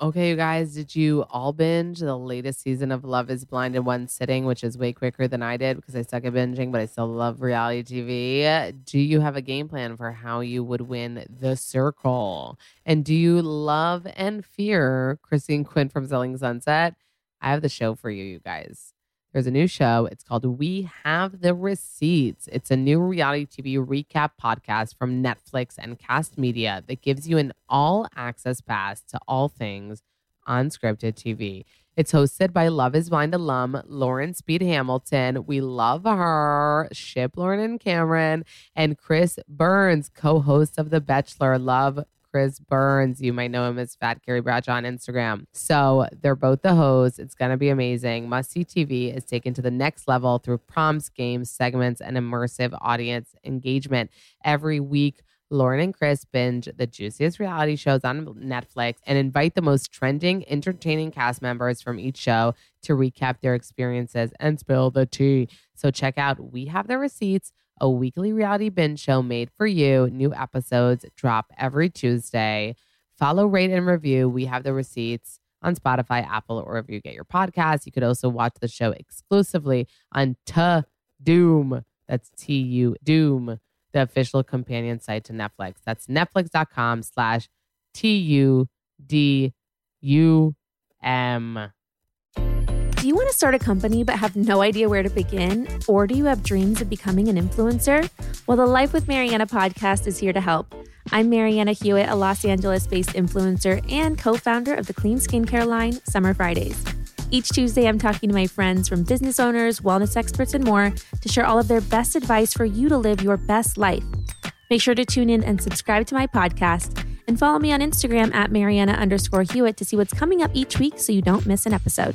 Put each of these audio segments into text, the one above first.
Okay, you guys, did you all binge the latest season of Love is Blind in one sitting, which is way quicker than I did because I suck at binging, but I still love reality TV? Do you have a game plan for how you would win the circle? And do you love and fear Christine Quinn from Selling Sunset? I have the show for you, you guys. There's a new show. It's called We Have the Receipts. It's a new reality TV recap podcast from Netflix and Cast Media that gives you an all access pass to all things unscripted TV. It's hosted by Love is Blind alum Lauren Speed Hamilton. We love her. Ship Lauren and Cameron. And Chris Burns, co host of The Bachelor. Love Chris Burns. You might know him as Fat Carrie Bradshaw on Instagram. So they're both the hosts. It's going to be amazing. Must See TV is taken to the next level through prompts, games, segments, and immersive audience engagement. Every week, Lauren and Chris binge the juiciest reality shows on Netflix and invite the most trending, entertaining cast members from each show to recap their experiences and spill the tea. So check out We Have the Receipts a weekly reality binge show made for you. New episodes drop every Tuesday. Follow, rate, and review. We have the receipts on Spotify, Apple, or wherever you get your podcast. You could also watch the show exclusively on T Doom. That's T U Doom, the official companion site to Netflix. That's netflix.com slash T U D U M. Do you want to start a company but have no idea where to begin? Or do you have dreams of becoming an influencer? Well, the Life with Marianna podcast is here to help. I'm Marianna Hewitt, a Los Angeles based influencer and co founder of the clean skincare line, Summer Fridays. Each Tuesday, I'm talking to my friends from business owners, wellness experts, and more to share all of their best advice for you to live your best life. Make sure to tune in and subscribe to my podcast and follow me on Instagram at Marianna underscore Hewitt to see what's coming up each week so you don't miss an episode.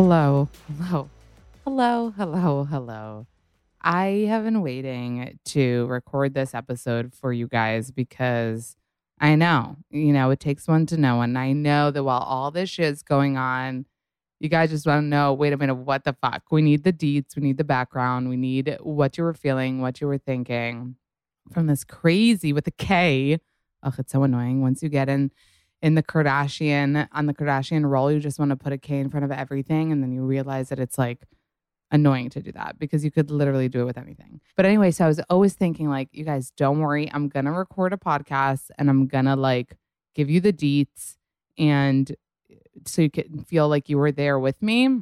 Hello. Hello. Hello. Hello. Hello. I have been waiting to record this episode for you guys because I know, you know, it takes one to know. And I know that while all this is going on, you guys just want to know wait a minute, what the fuck? We need the deets, we need the background, we need what you were feeling, what you were thinking from this crazy with a K. Oh, it's so annoying once you get in in the Kardashian on the Kardashian role, you just want to put a K in front of everything, and then you realize that it's like annoying to do that because you could literally do it with anything. But anyway, so I was always thinking like, you guys, don't worry, I'm gonna record a podcast and I'm gonna like give you the deets and uh, so you can feel like you were there with me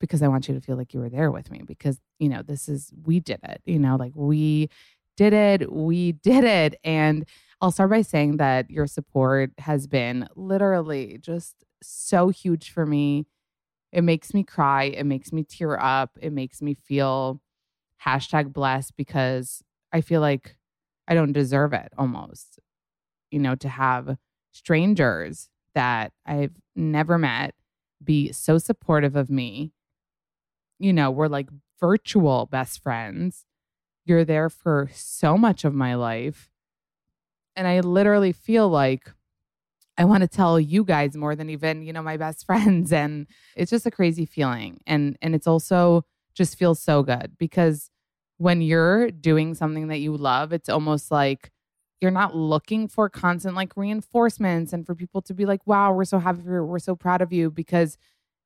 because I want you to feel like you were there with me because you know this is we did it you know like we did it we did it and I'll start by saying that your support has been literally just so huge for me. It makes me cry. It makes me tear up. It makes me feel hashtag blessed because I feel like I don't deserve it almost, you know, to have strangers that I've never met be so supportive of me. You know, we're like virtual best friends. You're there for so much of my life. And I literally feel like I want to tell you guys more than even, you know, my best friends. And it's just a crazy feeling. And and it's also just feels so good because when you're doing something that you love, it's almost like you're not looking for constant like reinforcements and for people to be like, wow, we're so happy for you, we're so proud of you because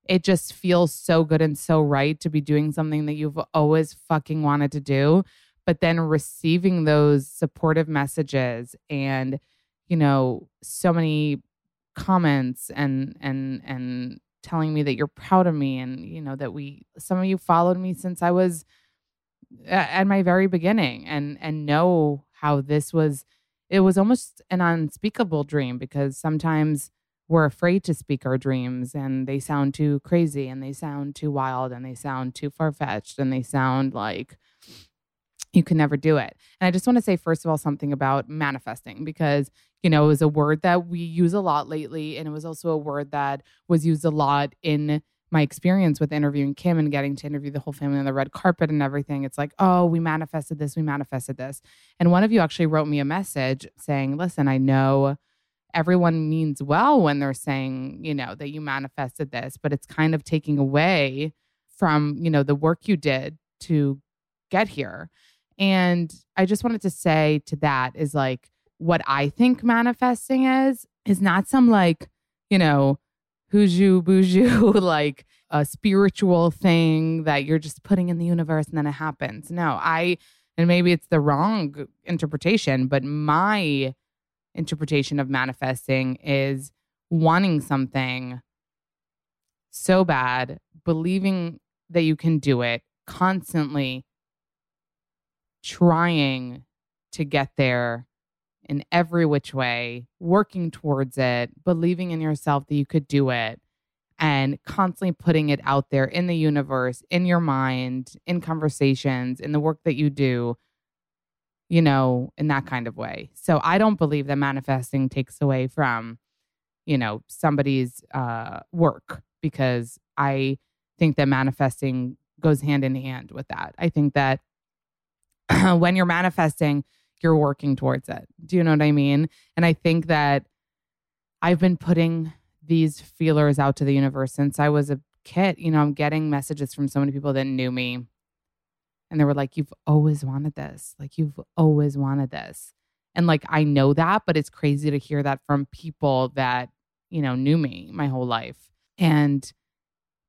it just feels so good and so right to be doing something that you've always fucking wanted to do. But then receiving those supportive messages and, you know, so many comments and and and telling me that you're proud of me and you know that we some of you followed me since I was at my very beginning and and know how this was it was almost an unspeakable dream because sometimes we're afraid to speak our dreams and they sound too crazy and they sound too wild and they sound too far-fetched and they sound like you can never do it. And I just want to say first of all something about manifesting because you know, it was a word that we use a lot lately and it was also a word that was used a lot in my experience with interviewing Kim and getting to interview the whole family on the red carpet and everything. It's like, oh, we manifested this, we manifested this. And one of you actually wrote me a message saying, listen, I know everyone means well when they're saying, you know, that you manifested this, but it's kind of taking away from, you know, the work you did to get here. And I just wanted to say to that is like, what I think manifesting is, is not some like, you know, huju buju, like a spiritual thing that you're just putting in the universe and then it happens. No, I, and maybe it's the wrong interpretation, but my interpretation of manifesting is wanting something so bad, believing that you can do it, constantly trying to get there in every which way, working towards it, believing in yourself that you could do it, and constantly putting it out there in the universe, in your mind, in conversations, in the work that you do, you know, in that kind of way. So I don't believe that manifesting takes away from, you know, somebody's uh, work because I think that manifesting goes hand in hand with that. I think that when you're manifesting, you're working towards it. Do you know what I mean? And I think that I've been putting these feelers out to the universe since I was a kid. You know, I'm getting messages from so many people that knew me. And they were like, You've always wanted this. Like, you've always wanted this. And like, I know that, but it's crazy to hear that from people that, you know, knew me my whole life. And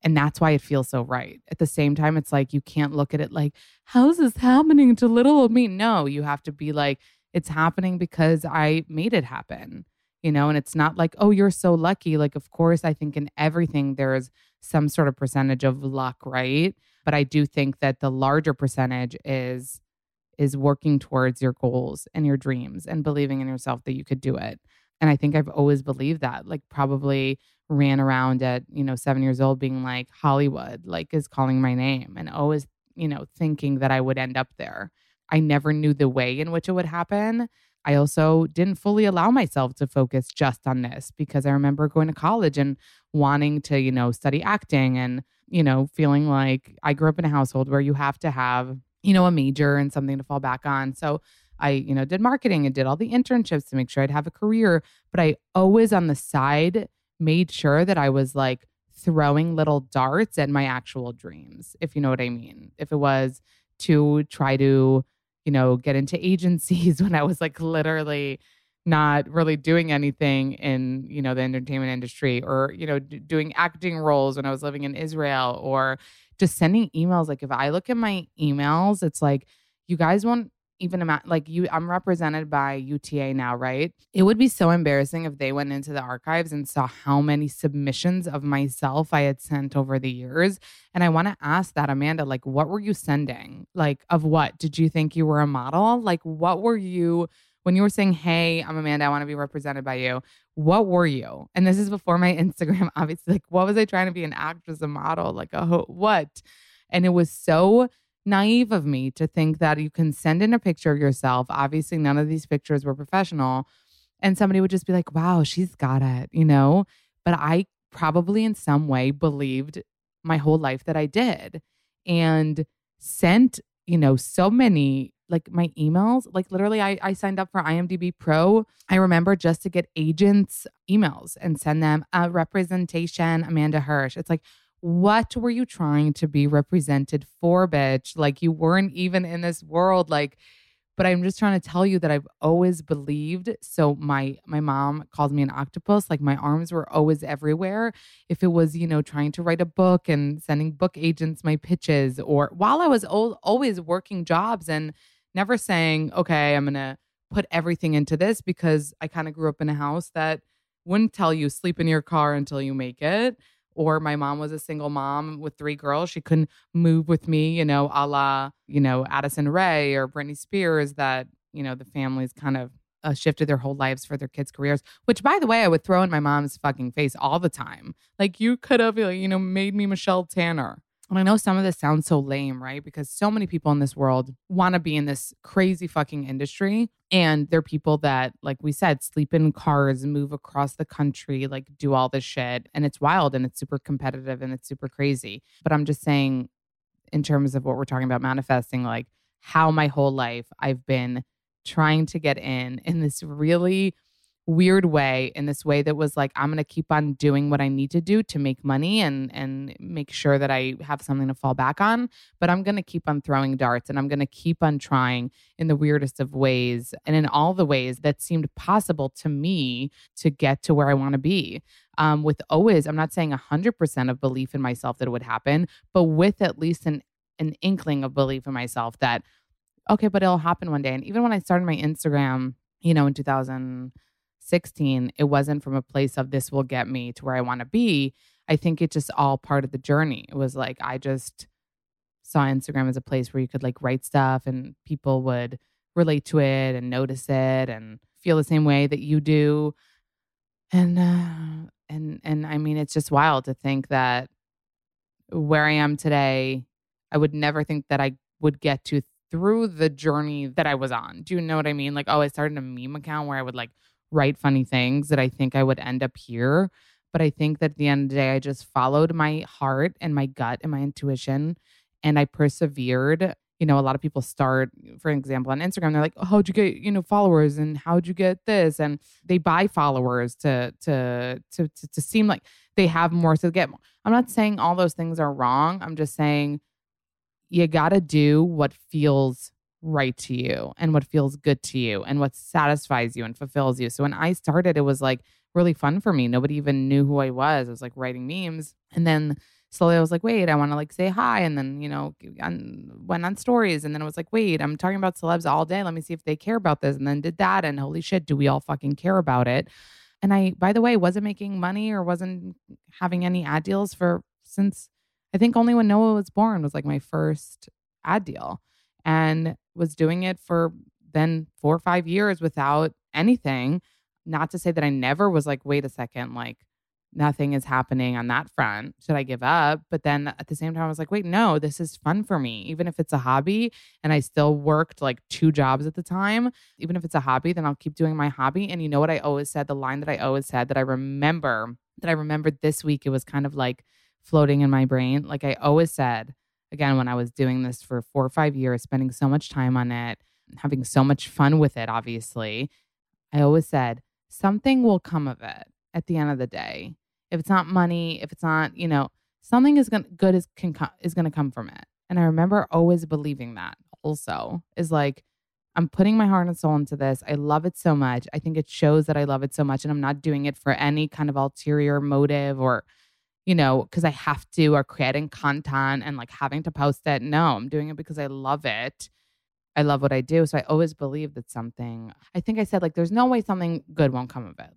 and that's why it feels so right. At the same time, it's like you can't look at it like, how's this happening to little old me? No, you have to be like, it's happening because I made it happen, you know? And it's not like, oh, you're so lucky. Like, of course, I think in everything there's some sort of percentage of luck, right? But I do think that the larger percentage is is working towards your goals and your dreams and believing in yourself that you could do it. And I think I've always believed that. Like probably ran around at, you know, seven years old being like, Hollywood, like is calling my name and always, you know, thinking that I would end up there. I never knew the way in which it would happen. I also didn't fully allow myself to focus just on this because I remember going to college and wanting to, you know, study acting and, you know, feeling like I grew up in a household where you have to have, you know, a major and something to fall back on. So I, you know, did marketing and did all the internships to make sure I'd have a career. But I always on the side made sure that I was like throwing little darts at my actual dreams, if you know what I mean. If it was to try to, you know, get into agencies when I was like literally not really doing anything in, you know, the entertainment industry or, you know, d- doing acting roles when I was living in Israel or just sending emails. Like if I look at my emails, it's like, you guys won't even imagine like you I'm represented by UTA now, right? It would be so embarrassing if they went into the archives and saw how many submissions of myself I had sent over the years. And I want to ask that Amanda, like what were you sending? Like of what? Did you think you were a model? Like what were you when you were saying, "Hey, I'm Amanda, I want to be represented by you." What were you? And this is before my Instagram obviously. Like what was I trying to be an actress, a model, like a ho- what? And it was so naive of me to think that you can send in a picture of yourself. Obviously, none of these pictures were professional. And somebody would just be like, wow, she's got it, you know? But I probably in some way believed my whole life that I did and sent, you know, so many like my emails. Like literally, I, I signed up for IMDb Pro. I remember just to get agents' emails and send them a representation, Amanda Hirsch. It's like, what were you trying to be represented for, bitch? Like you weren't even in this world. Like, but I'm just trying to tell you that I've always believed. So my my mom called me an octopus. Like my arms were always everywhere. If it was, you know, trying to write a book and sending book agents my pitches, or while I was o- always working jobs and never saying, okay, I'm gonna put everything into this because I kind of grew up in a house that wouldn't tell you sleep in your car until you make it or my mom was a single mom with three girls. She couldn't move with me, you know, a la, you know, Addison Rae or Britney Spears, that, you know, the families kind of uh, shifted their whole lives for their kids' careers, which, by the way, I would throw in my mom's fucking face all the time. Like, you could have, you know, made me Michelle Tanner. And I know some of this sounds so lame, right? Because so many people in this world want to be in this crazy fucking industry. And they're people that, like we said, sleep in cars, move across the country, like do all this shit. And it's wild and it's super competitive and it's super crazy. But I'm just saying, in terms of what we're talking about manifesting, like how my whole life I've been trying to get in in this really weird way in this way that was like i'm going to keep on doing what i need to do to make money and and make sure that i have something to fall back on but i'm going to keep on throwing darts and i'm going to keep on trying in the weirdest of ways and in all the ways that seemed possible to me to get to where i want to be. Um, with always i'm not saying 100% of belief in myself that it would happen but with at least an an inkling of belief in myself that okay but it'll happen one day. And even when i started my instagram you know in 2000 16, it wasn't from a place of this will get me to where I want to be. I think it's just all part of the journey. It was like I just saw Instagram as a place where you could like write stuff and people would relate to it and notice it and feel the same way that you do. And uh, and and I mean it's just wild to think that where I am today, I would never think that I would get to through the journey that I was on. Do you know what I mean? Like, oh, I started a meme account where I would like write funny things that I think I would end up here. But I think that at the end of the day, I just followed my heart and my gut and my intuition and I persevered. You know, a lot of people start, for example, on Instagram, they're like, oh, how'd you get, you know, followers and how'd you get this? And they buy followers to to to to, to seem like they have more to get. more. I'm not saying all those things are wrong. I'm just saying you gotta do what feels right to you and what feels good to you and what satisfies you and fulfills you. So when I started, it was like really fun for me. Nobody even knew who I was. I was like writing memes. And then slowly I was like, wait, I want to like say hi. And then, you know, on, went on stories. And then I was like, wait, I'm talking about celebs all day. Let me see if they care about this. And then did that. And holy shit, do we all fucking care about it? And I, by the way, wasn't making money or wasn't having any ad deals for since I think only when Noah was born was like my first ad deal and was doing it for then four or five years without anything. Not to say that I never was like, wait a second, like nothing is happening on that front. Should I give up? But then at the same time, I was like, wait, no, this is fun for me. Even if it's a hobby and I still worked like two jobs at the time, even if it's a hobby, then I'll keep doing my hobby. And you know what I always said? The line that I always said that I remember, that I remembered this week, it was kind of like floating in my brain. Like I always said, again, when I was doing this for four or five years, spending so much time on it, having so much fun with it, obviously, I always said, something will come of it at the end of the day. If it's not money, if it's not, you know, something is going good is can is going to come from it. And I remember always believing that also is like I'm putting my heart and soul into this. I love it so much. I think it shows that I love it so much and I'm not doing it for any kind of ulterior motive or you know, because I have to or creating content and like having to post it. No, I'm doing it because I love it. I love what I do. So I always believe that something, I think I said, like, there's no way something good won't come of it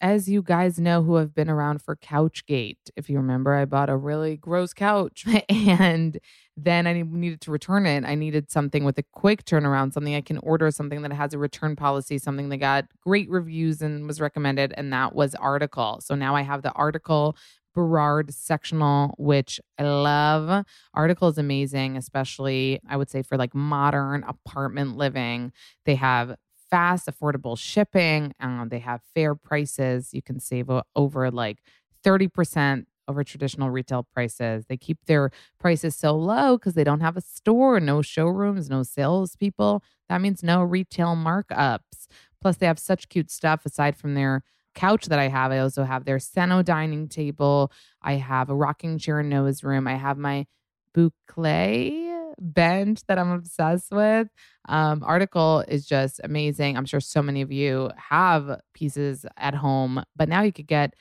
as you guys know who have been around for Couchgate, if you remember, I bought a really gross couch and then I needed to return it. I needed something with a quick turnaround, something I can order, something that has a return policy, something that got great reviews and was recommended. And that was Article. So now I have the Article Burrard sectional, which I love. Article is amazing, especially I would say for like modern apartment living. They have fast, affordable shipping. Um, they have fair prices. You can save over like 30% over traditional retail prices. They keep their prices so low because they don't have a store, no showrooms, no salespeople. That means no retail markups. Plus, they have such cute stuff aside from their couch that I have. I also have their Seno dining table. I have a rocking chair in Noah's room. I have my boucle bench that I'm obsessed with. Um, article is just amazing. I'm sure so many of you have pieces at home, but now you could get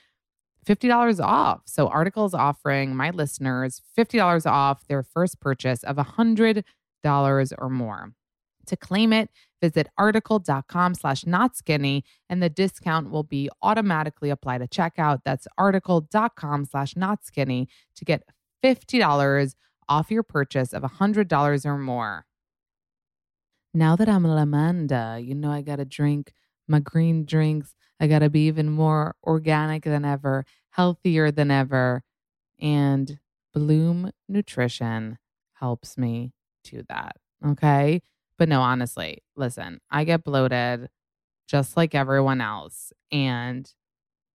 $50 off. So Article is offering my listeners $50 off their first purchase of $100 or more. To claim it, visit article.com slash not skinny and the discount will be automatically applied at checkout. That's article.com slash not skinny to get $50 off your purchase of $100 or more. Now that I'm Lamanda, you know I gotta drink my green drinks. I gotta be even more organic than ever, healthier than ever. And Bloom Nutrition helps me do that. Okay. But no, honestly, listen, I get bloated just like everyone else. And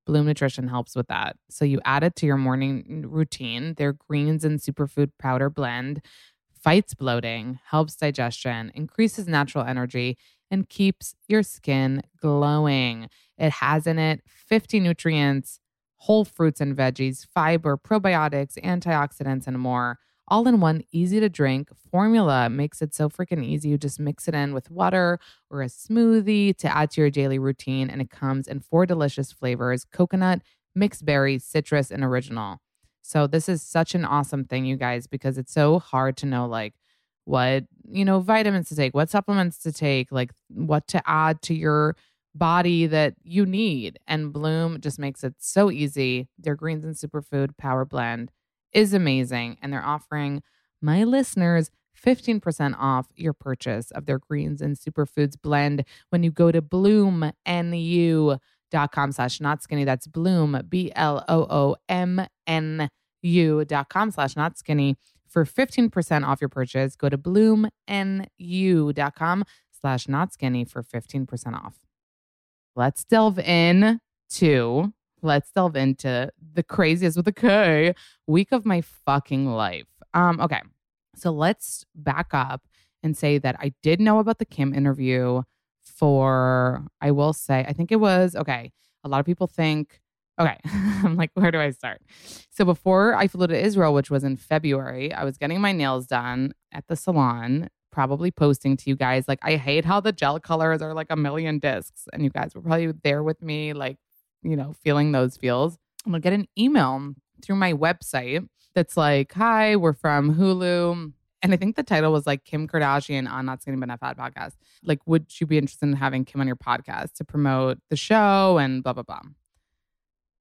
Bloom Nutrition helps with that. So you add it to your morning routine. Their greens and superfood powder blend fights bloating, helps digestion, increases natural energy, and keeps your skin glowing. It has in it 50 nutrients, whole fruits and veggies, fiber, probiotics, antioxidants, and more all in one easy to drink formula makes it so freaking easy. You just mix it in with water or a smoothie to add to your daily routine. And it comes in four delicious flavors coconut, mixed berry, citrus, and original. So this is such an awesome thing, you guys, because it's so hard to know like what, you know, vitamins to take, what supplements to take, like what to add to your body that you need. And Bloom just makes it so easy. Their greens and superfood power blend is amazing. And they're offering my listeners 15% off your purchase of their greens and superfoods blend when you go to bloomnu.com slash not skinny. That's bloom, B L O O M N U dot com slash not skinny for 15% off your purchase. Go to bloomnu.com slash not skinny for 15% off. Let's delve in to let's delve into the craziest with a K week of my fucking life. Um, okay. So let's back up and say that I did know about the Kim interview for, I will say, I think it was, okay. A lot of people think, okay, I'm like, where do I start? So before I flew to Israel, which was in February, I was getting my nails done at the salon probably posting to you guys like I hate how the gel colors are like a million discs and you guys were probably there with me like you know, feeling those feels, I'm gonna get an email through my website that's like, "Hi, we're from Hulu." And I think the title was like Kim Kardashian on Not Skinny But Not Fat podcast. Like, would you be interested in having Kim on your podcast to promote the show and blah blah blah?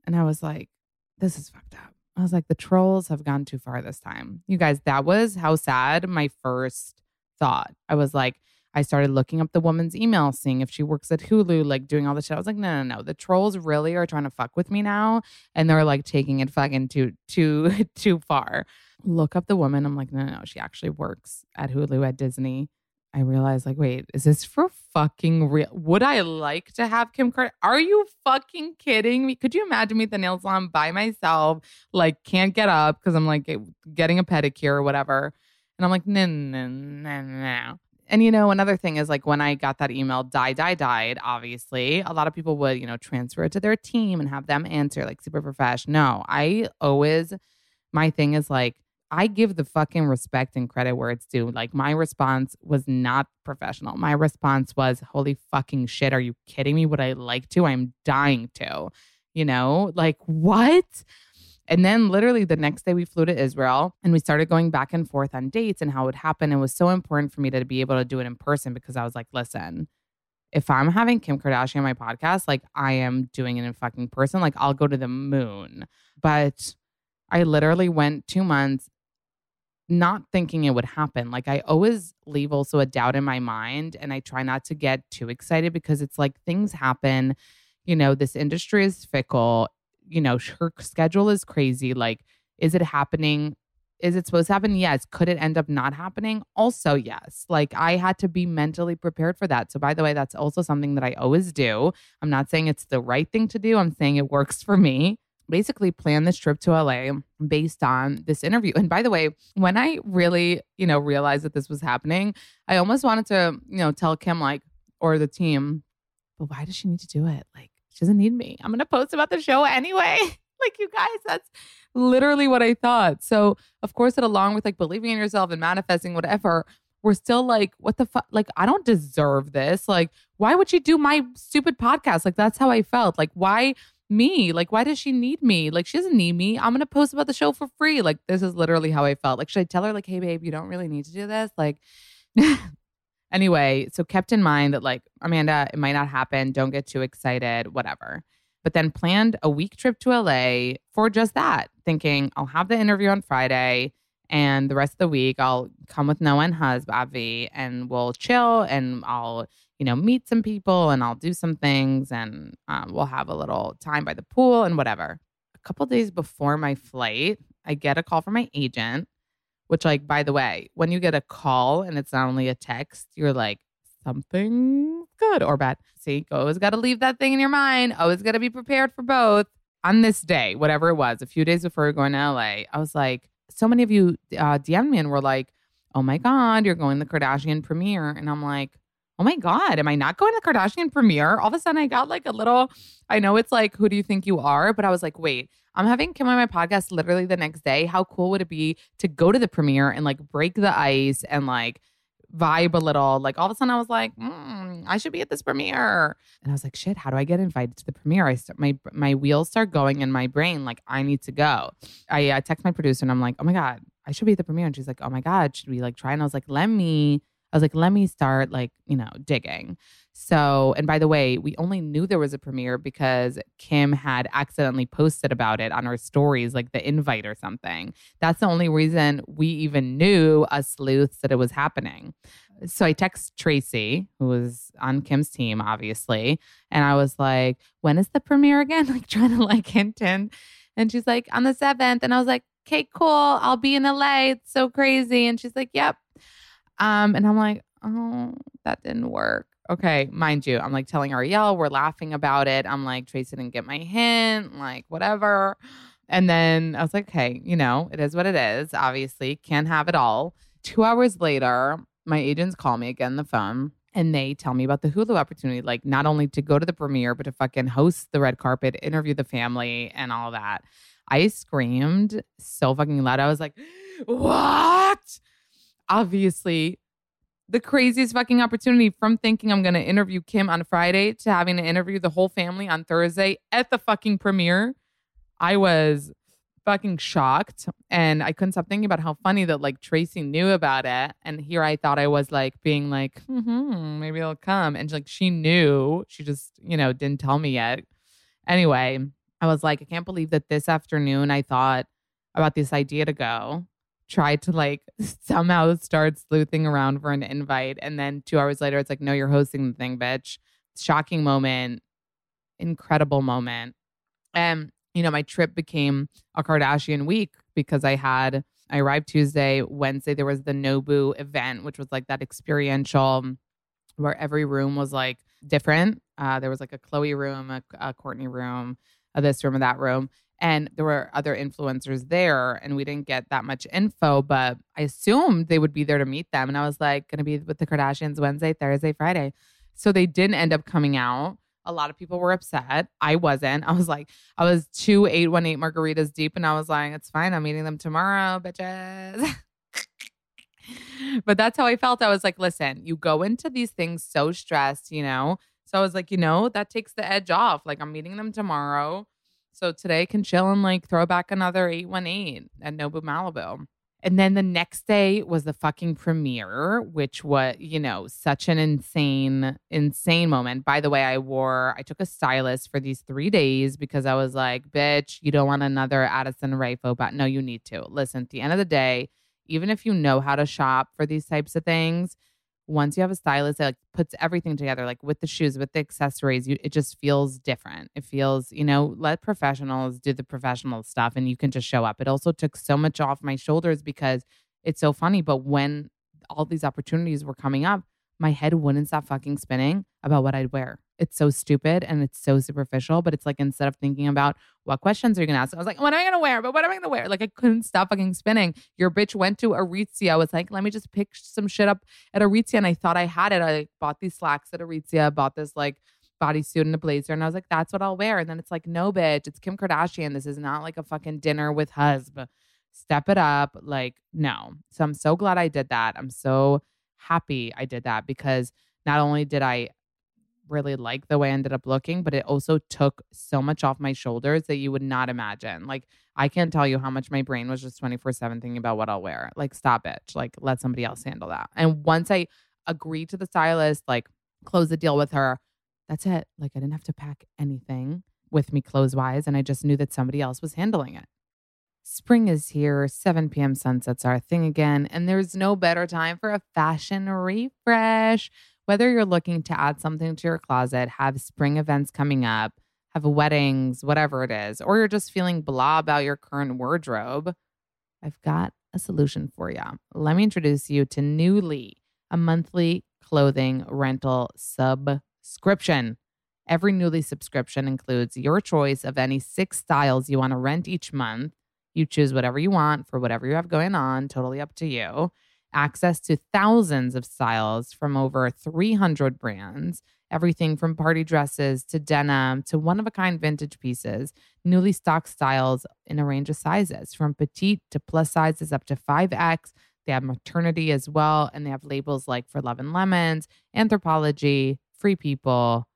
And I was like, this is fucked up. I was like, the trolls have gone too far this time. You guys, that was how sad my first thought. I was like, I started looking up the woman's email, seeing if she works at Hulu, like doing all the shit. I was like, no, no, no. The trolls really are trying to fuck with me now. And they're like taking it fucking too, too, too far. Look up the woman. I'm like, no, no, no. She actually works at Hulu at Disney. I realized, like, wait, is this for fucking real? Would I like to have Kim Kardashian? Are you fucking kidding me? Could you imagine me at the nail salon by myself, like, can't get up because I'm like getting a pedicure or whatever? And I'm like, no, no, no, no. And you know, another thing is like when I got that email, die, die, died, obviously, a lot of people would, you know, transfer it to their team and have them answer like super professional. No, I always, my thing is like, I give the fucking respect and credit where it's due. Like my response was not professional. My response was, holy fucking shit. Are you kidding me? Would I like to? I'm dying to. You know, like what? And then literally the next day we flew to Israel and we started going back and forth on dates and how it would happen. It was so important for me to be able to do it in person because I was like, listen, if I'm having Kim Kardashian on my podcast, like I am doing it in fucking person, like I'll go to the moon. But I literally went two months not thinking it would happen. Like I always leave also a doubt in my mind and I try not to get too excited because it's like things happen. You know, this industry is fickle you know, her schedule is crazy. Like, is it happening? Is it supposed to happen? Yes. Could it end up not happening? Also, yes. Like, I had to be mentally prepared for that. So, by the way, that's also something that I always do. I'm not saying it's the right thing to do, I'm saying it works for me. basically plan this trip to LA based on this interview. And by the way, when I really, you know, realized that this was happening, I almost wanted to, you know, tell Kim like or the team, but why does she need to do it? Like she doesn't need me. I'm going to post about the show anyway. like you guys, that's literally what I thought. So, of course, it along with like believing in yourself and manifesting whatever, we're still like, what the fuck? Like, I don't deserve this. Like, why would she do my stupid podcast? Like, that's how I felt. Like, why me? Like, why does she need me? Like, she doesn't need me. I'm gonna post about the show for free. Like, this is literally how I felt. Like, should I tell her, like, hey, babe, you don't really need to do this? Like, anyway, so kept in mind that, like, Amanda, it might not happen. Don't get too excited, whatever. But then planned a week trip to LA for just that, thinking I'll have the interview on Friday and the rest of the week I'll come with Noah and Hus, Avi, and we'll chill and I'll you know, meet some people and I'll do some things and um, we'll have a little time by the pool and whatever. A couple days before my flight, I get a call from my agent, which, like, by the way, when you get a call and it's not only a text, you're like, something good or bad. See, always got to leave that thing in your mind. Always got to be prepared for both. On this day, whatever it was, a few days before we going to LA, I was like, so many of you uh, DM'd me and were like, oh my God, you're going to the Kardashian premiere. And I'm like, oh my God, am I not going to the Kardashian premiere? All of a sudden, I got like a little, I know it's like, who do you think you are? But I was like, wait, I'm having Kim on my podcast literally the next day. How cool would it be to go to the premiere and like break the ice and like vibe a little? Like all of a sudden, I was like, mm, I should be at this premiere. And I was like, shit, how do I get invited to the premiere? I start, my my wheels start going in my brain. Like I need to go. I uh, text my producer and I'm like, oh my God, I should be at the premiere. And she's like, oh my God, should we like try? And I was like, let me I was like, let me start like, you know, digging. So, and by the way, we only knew there was a premiere because Kim had accidentally posted about it on her stories, like the invite or something. That's the only reason we even knew, us sleuths, that it was happening. So I text Tracy, who was on Kim's team, obviously, and I was like, when is the premiere again? Like trying to like hint in. And she's like, on the 7th. And I was like, okay, cool. I'll be in LA. It's so crazy. And she's like, yep. Um, and I'm like, oh, that didn't work. Okay, mind you, I'm like telling Ariel, we're laughing about it. I'm like, Tracy didn't get my hint, like, whatever. And then I was like, okay, you know, it is what it is. Obviously, can't have it all. Two hours later, my agents call me again on the phone and they tell me about the Hulu opportunity, like not only to go to the premiere, but to fucking host the red carpet, interview the family, and all that. I screamed so fucking loud. I was like, what? Obviously the craziest fucking opportunity from thinking I'm going to interview Kim on Friday to having to interview the whole family on Thursday at the fucking premiere. I was fucking shocked and I couldn't stop thinking about how funny that like Tracy knew about it. And here I thought I was like being like, mm-hmm, maybe it'll come. And like she knew, she just, you know, didn't tell me yet. Anyway, I was like, I can't believe that this afternoon I thought about this idea to go tried to like somehow start sleuthing around for an invite. And then two hours later, it's like, no, you're hosting the thing, bitch. Shocking moment, incredible moment. And, you know, my trip became a Kardashian week because I had, I arrived Tuesday. Wednesday, there was the Nobu event, which was like that experiential where every room was like different. Uh, there was like a Khloe room, a, a Kourtney room, a this room, and that room and there were other influencers there and we didn't get that much info but i assumed they would be there to meet them and i was like gonna be with the kardashians wednesday thursday friday. So they didn't end up coming out. A lot of people were upset. I wasn't. I was like i was two 818 margaritas deep and i was like it's fine. I'm meeting them tomorrow bitches. But that's how i felt. I was like listen you go into these things so stressed you know? So i was like you know that takes the edge off. Like i'm meeting them tomorrow so today can chill and like throw back another 818 at Nobu Malibu. And then the next day was the fucking premiere, which was, you know, such an insane, insane moment. By the way, I wore, I took a stylist for these three days because I was like, bitch, you don't want another Addison Rae but no, you need to. Listen, at the end of the day, even if you know how to shop for these types of things, once you have a stylist that like puts everything together, like with the shoes, with the accessories, you, it just feels different. It feels, you know, let professionals do the professional stuff and you can just show up. It also took so much off my shoulders because it's so funny. But when all these opportunities were coming up, my head wouldn't stop fucking spinning about what I'd wear. It's so stupid and it's so superficial, but it's like instead of thinking about what questions are you gonna ask, I was like, what am I gonna wear? But what am I gonna wear? Like I couldn't stop fucking spinning. Your bitch went to Aritzia. Was like, let me just pick some shit up at Aritzia, and I thought I had it. I like, bought these slacks at Aritzia, bought this like bodysuit and a blazer, and I was like, that's what I'll wear. And then it's like, no, bitch, it's Kim Kardashian. This is not like a fucking dinner with husband. Step it up. Like, no. So I'm so glad I did that. I'm so happy I did that because not only did I really like the way I ended up looking, but it also took so much off my shoulders that you would not imagine. Like, I can't tell you how much my brain was just 24 7 thinking about what I'll wear. Like, stop it. Like, let somebody else handle that. And once I agreed to the stylist, like, close the deal with her, that's it. Like, I didn't have to pack anything with me clothes wise. And I just knew that somebody else was handling it. Spring is here. 7 p.m. sunsets are a thing again. And there's no better time for a fashion refresh. Whether you're looking to add something to your closet, have spring events coming up, have weddings, whatever it is, or you're just feeling blah about your current wardrobe, I've got a solution for you. Let me introduce you to Nuuly, a monthly clothing rental subscription. Every Nuuly subscription includes your choice of any six styles you want to rent each month. You choose whatever you want for whatever you have going on, totally up to you access to thousands of styles from over 300 brands, everything from party dresses to denim to one of a kind vintage pieces, newly stocked styles in a range of sizes from petite to plus sizes up to 5X. They have maternity as well, and they have labels like For Love and Lemons, Anthropologie, Free People,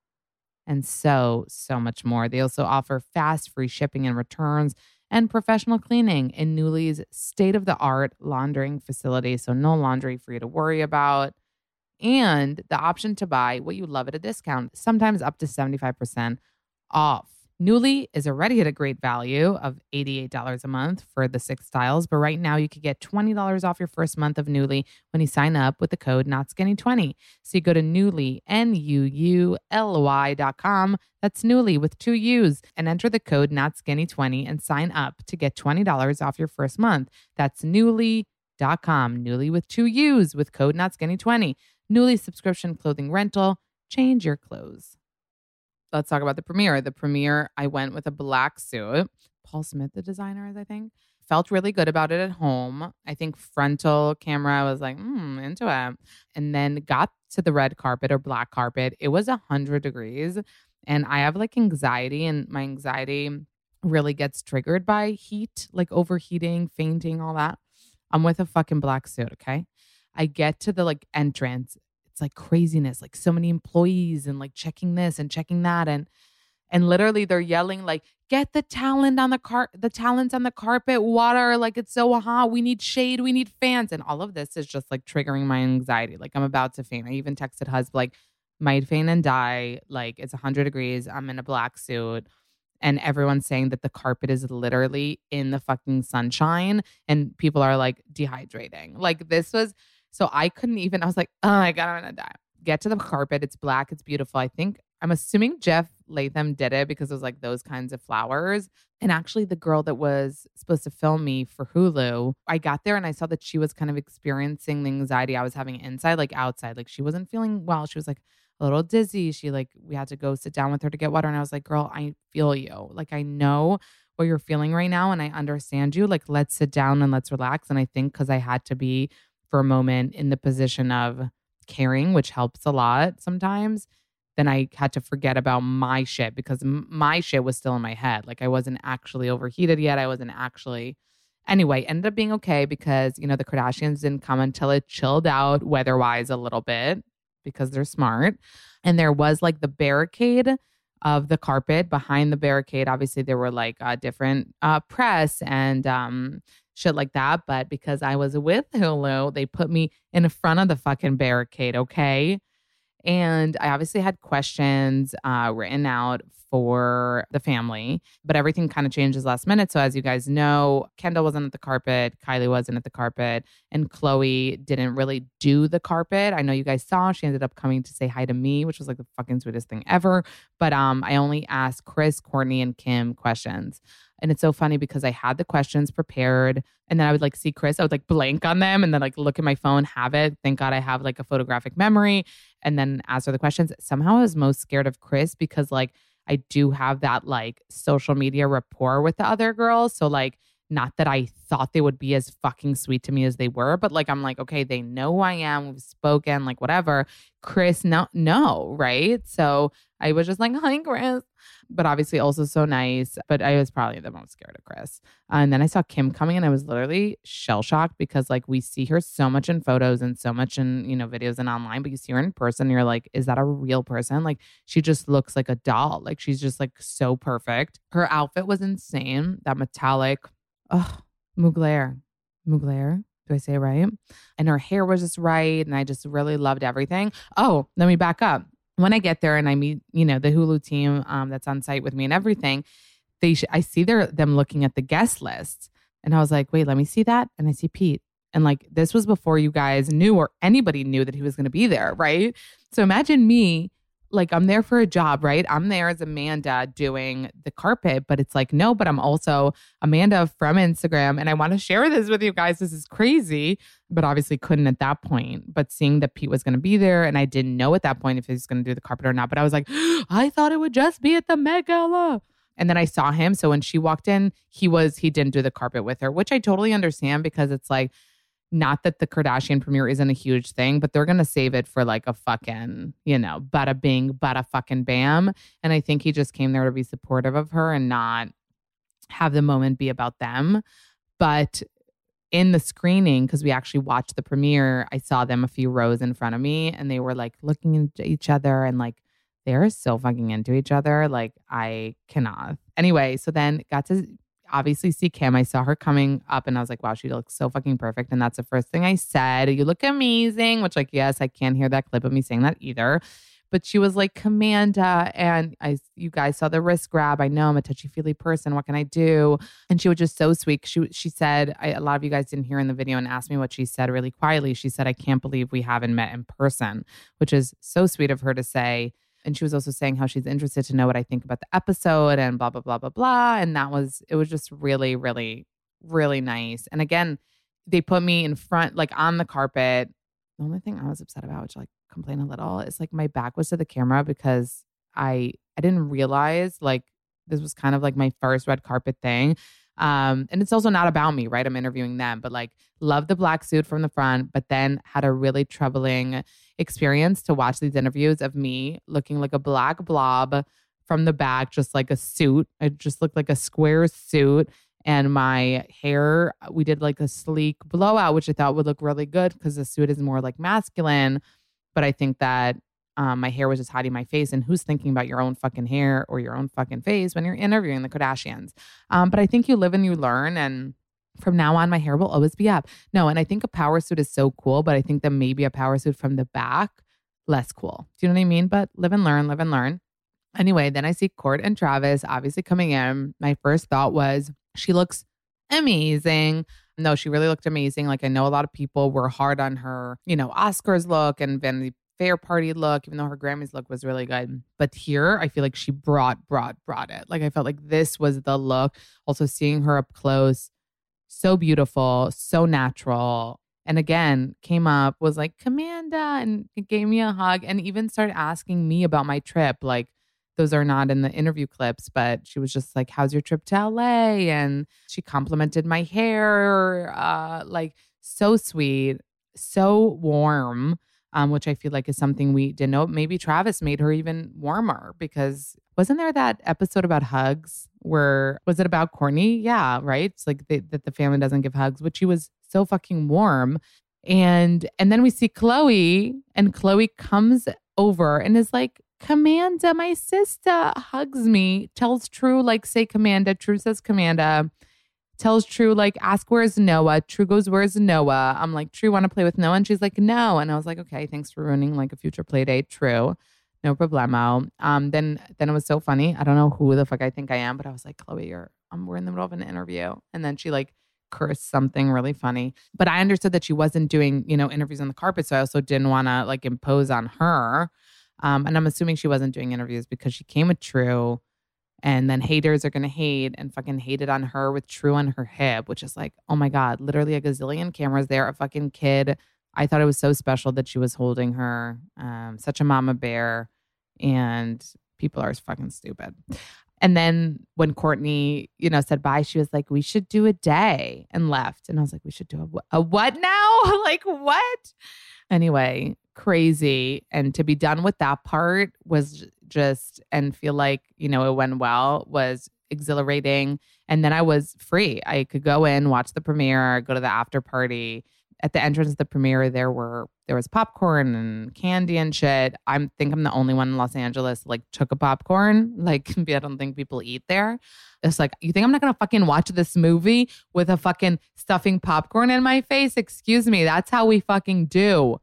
and so, so much more. They also offer fast, free shipping and returns and professional cleaning in Nuuly's state of the art laundering facility. So, no laundry for you to worry about. And the option to buy what you love at a discount, sometimes up to 75% off. Nuuly is already at a great value of $88 a month for the six styles, but right now you could get $20 off your first month of Nuuly when you sign up with the code NotSkinny20. So you go to Nuuly, N-U-U-L-Y dot com, that's Nuuly with two U's, and enter the code NotSkinny20 and sign up to get $20 off your first month. That's Nuuly.com, Nuuly with two U's with code NotSkinny20. Nuuly subscription clothing rental, change your clothes let's talk about the premiere. The premiere, I went with a black suit. Paul Smith, the designer, is I think. Felt really good about it at home. I think frontal camera was like, hmm, into it. And then got to the red carpet or black carpet. It was 100 degrees. And I have like anxiety, and my anxiety really gets triggered by heat, like overheating, fainting, all that. I'm with a fucking black suit, okay? I get to the like entrance it's like craziness, like so many employees and like checking this and checking that and and literally they're yelling like get the talent on the car the talents on the carpet water like it's so hot we need shade we need fans. And all of this is just like triggering my anxiety like i'm about to faint. I even texted husband like might faint and die like it's 100 degrees i'm in a black suit. And everyone's saying that the carpet is literally in the fucking sunshine and people are like dehydrating. Like this was so I couldn't even, I was like, oh my God, I'm to die. Get to the carpet. It's black. It's beautiful. I think, I'm assuming Jeff Leatham did it because it was like those kinds of flowers. And actually, the girl that was supposed to film me for Hulu, I got there and I saw that she was kind of experiencing the anxiety I was having inside, like outside. Like she wasn't feeling well. She was like a little dizzy. She like, we had to go sit down with her to get water. And I was like, girl, I feel you. Like, I know what you're feeling right now and I understand you. Like, let's sit down and let's relax. And I think because I had to be for a moment in the position of caring, which helps a lot sometimes, then I had to forget about my shit because m- my shit was still in my head. Like I wasn't actually overheated yet. I wasn't actually. Anyway, ended up being okay because, you know, the Kardashians didn't come until it chilled out weather wise a little bit because they're smart. And there was like the barricade of the carpet behind the barricade. Obviously, there were like uh, different uh, press and um, shit like that. But because I was with Hulu, they put me in front of the fucking barricade, okay? And I obviously had questions uh, written out for the family, but everything kind of changes last minute. So, as you guys know, Kendall wasn't at the carpet, Kylie wasn't at the carpet, and Khloe didn't really do the carpet. I know you guys saw she ended up coming to say hi to me, which was like the fucking sweetest thing ever. But um, I only asked Kris, Kourtney, and Kim questions. And it's so funny because I had the questions prepared and then I would like see Kris, I would like blank on them and then like look at my phone, have it. Thank God I have like a photographic memory and then answer the questions. Somehow I was most scared of Kris because like I do have that like social media rapport with the other girls. So like not that I thought they would be as fucking sweet to me as they were, but like I'm like, okay, they know who I am, we've spoken, like whatever. Kris, no, no, right? So I was just like, hi, Kris. But obviously also so nice. But I was probably the most scared of Kris. Uh, and then I saw Kim coming and I was literally shell shocked because like we see her so much in photos and so much in, you know, videos and online, but you see her in person, you're like, is that a real person? Like she just looks like a doll. Like she's just like so perfect. Her outfit was insane. That metallic oh, Mugler. Mugler. Do I say right? And her hair was just right. And I just really loved everything. Oh, let me back up. When I get there and I meet, you know, the Hulu team um, that's on site with me and everything, they sh- I see their them looking at the guest list. And I was like, wait, let me see that. And I see Pete. And like this was before you guys knew or anybody knew that he was going to be there, right? So imagine me like I'm there for a job, right? I'm there as Amanda doing the carpet, but it's like, no, but I'm also Amanda from Instagram and I want to share this with you guys. This is crazy, but obviously couldn't at that point. But seeing that Pete was going to be there and I didn't know at that point if he was going to do the carpet or not, but I was like, I thought it would just be at the Met Gala. And then I saw him. So when she walked in, he was, he didn't do the carpet with her, which I totally understand because it's like, not that the Kardashian premiere isn't a huge thing, but they're gonna save it for like a fucking, you know, bada bing, bada fucking bam. And I think he just came there to be supportive of her and not have the moment be about them. But in the screening, because we actually watched the premiere, I saw them a few rows in front of me and they were like looking at each other and like they're so fucking into each other. Like I cannot. Anyway, so then got to obviously see Kim. I saw her coming up and I was like, wow, she looks so fucking perfect. And that's the first thing I said. You look amazing, which, like, yes, I can't hear that clip of me saying that either. But she was like, Commanda. And I, you guys saw the wrist grab. I know I'm a touchy feely person. What can I do? And she was just so sweet. She, she said, I, a lot of you guys didn't hear in the video and asked me what she said really quietly. She said, I can't believe we haven't met in person, which is so sweet of her to say and she was also saying how she's interested to know what I think about the episode and blah blah blah blah blah. And that was it was just really really really nice. And again, they put me in front like on the carpet. The only thing I was upset about, which like complain a little, is like my back was to the camera because I I didn't realize like this was kind of like my first red carpet thing. Um, and it's also not about me, right? I'm interviewing them, but like love the black suit from the front, but then had a really troubling experience to watch these interviews of me looking like a black blob from the back, just like a suit. I just looked like a square suit. And my hair, we did like a sleek blowout, which I thought would look really good because the suit is more like masculine. But I think that um, my hair was just hiding my face. And who's thinking about your own fucking hair or your own fucking face when you're interviewing the Kardashians? Um, but I think you live and you learn. And from now on, my hair will always be up. No, and I think a power suit is so cool, but I think that maybe a power suit from the back, less cool. Do you know what I mean? But live and learn, live and learn. Anyway, then I see Court and Travis obviously coming in. My first thought was, she looks amazing. No, she really looked amazing. Like I know a lot of people were hard on her, you know, Oscars look and Vanity fair party look, even though her Grammys look was really good. But here, I feel like she brought, brought, brought it. Like I felt like this was the look. Also, seeing her up close, so beautiful, so natural. And again, came up, was like, Commanda, and gave me a hug and even started asking me about my trip. Like, those are not in the interview clips, but she was just like, How's your trip to LA? And she complimented my hair. Uh, like, so sweet, so warm um, which I feel like is something we didn't know. Maybe Travis made her even warmer because wasn't there that episode about hugs where was it about Kourtney? Yeah, right. It's like they, that the family doesn't give hugs, but she was so fucking warm. And and then we see Khloe, and Khloe comes over and is like, Commanda, my sister, hugs me, tells True, like, say Commanda. True says Commanda tells True, like, ask where's Noah. True goes, where's Noah? I'm like, True, want to play with Noah? And she's like, no. And I was like, okay, thanks for ruining like a future play date. True. no problemo. Um, then then it was so funny. I don't know who the fuck I think I am, but I was like, Khloe, you're um, we're in the middle of an interview, and then she like cursed something really funny. But I understood that she wasn't doing you know interviews on the carpet, so I also didn't want to like impose on her. Um, and I'm assuming she wasn't doing interviews because she came with True. And then haters are gonna hate and fucking hated on her with True on her hip, which is like, oh my God, literally a gazillion cameras there, a fucking kid. I thought it was so special that she was holding her, um, such a mama bear. And people are fucking stupid. And then when Kourtney, you know, said bye, she was like, "We should do a day," and left. And I was like, "We should do a, a what now? like what?" Anyway, crazy. And to be done with that part was just and feel like you know it went well was exhilarating. And then I was free. I could go in, watch the premiere, go to the after party. At the entrance of the premiere, there were there was popcorn and candy and shit. I think I'm the only one in Los Angeles like took a popcorn. Like I don't think people eat there. It's like you think I'm not gonna fucking watch this movie with a fucking stuffing popcorn in my face? Excuse me, that's how we fucking do.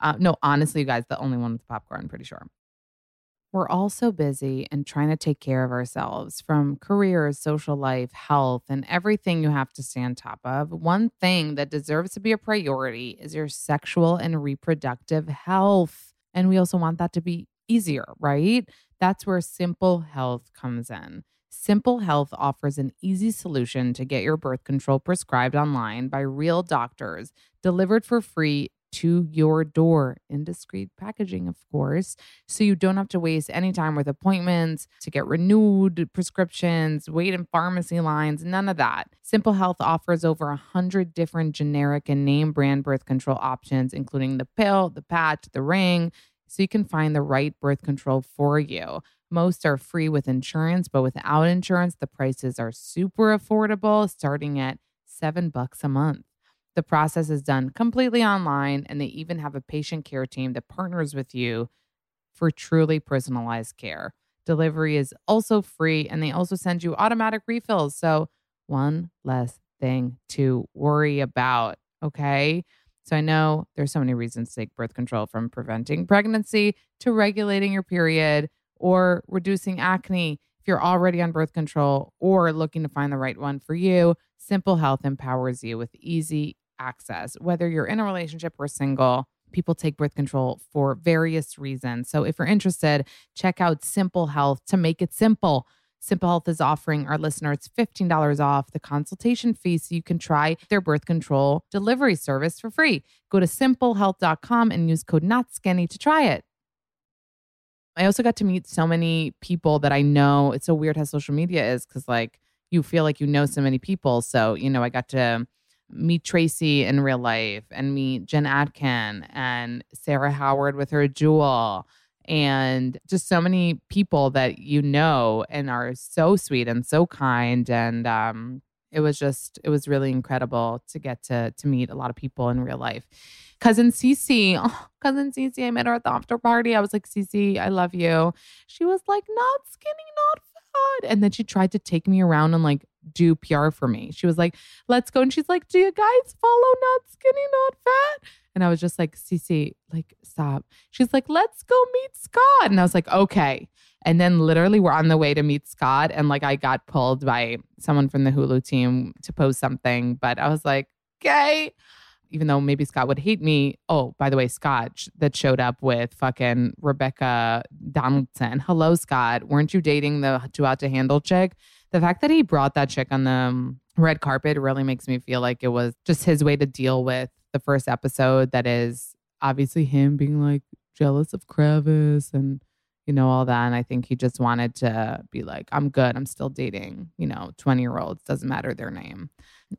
Uh, no, honestly, you guys, the only one with popcorn. Pretty sure. We're all so busy and trying to take care of ourselves from careers, social life, health, and everything you have to stay on top of. One thing that deserves to be a priority is your sexual and reproductive health. And we also want that to be easier, right? That's where Simple Health comes in. Simple Health offers an easy solution to get your birth control prescribed online by real doctors, delivered for free to your door in discreet packaging, of course. So you don't have to waste any time with appointments to get renewed prescriptions, wait in pharmacy lines, none of that. Simple Health offers over 100 different generic and name brand birth control options, including the pill, the patch, the ring, so you can find the right birth control for you. Most are free with insurance, but without insurance, the prices are super affordable, starting at seven bucks a month. The process is done completely online, and they even have a patient care team that partners with you for truly personalized care. Delivery is also free, and they also send you automatic refills. So, one less thing to worry about. Okay. So, I know there's so many reasons to take birth control from preventing pregnancy to regulating your period or reducing acne. If you're already on birth control or looking to find the right one for you, Simple Health empowers you with easy access, whether you're in a relationship or single. People take birth control for various reasons. So, if you're interested, check out Simple Health to make it simple. Simple Health is offering our listeners $15 off the consultation fee so you can try their birth control delivery service for free. Go to simplehealth.com and use code NOTSKINNY to try it. I also got to meet so many people that I know. It's so weird how social media is because, like, you feel like you know so many people. So, you know, I got to meet Tracy in real life and meet Jen Atkin and Sarah Howard with her jewel and just so many people that you know and are so sweet and so kind and um it was just it was really incredible to get to to meet a lot of people in real life cousin Cece, oh, cousin Cece, I met her at the after party. I was like, Cece, I love you. She was like, not skinny, not fat. And then she tried to take me around and like do PR for me. She was like, let's go. And she's like, do you guys follow Not Skinny, Not Fat? And I was just like, Cece, like, stop. She's like, let's go meet Scott. And I was like, okay. And then literally we're on the way to meet Scott. And like I got pulled by someone from the Hulu team to post something. But I was like, okay. Even though maybe Scott would hate me. Oh, by the way, Scott that showed up with fucking Rebecca Donaldson. Hello, Scott. Weren't you dating the Too Hot to Handle chick? The fact that he brought that chick on the um, red carpet really makes me feel like it was just his way to deal with the first episode that is obviously him being like jealous of Kravis and you know all that. And I think he just wanted to be like I'm good. I'm still dating you know 20 year olds doesn't matter their name.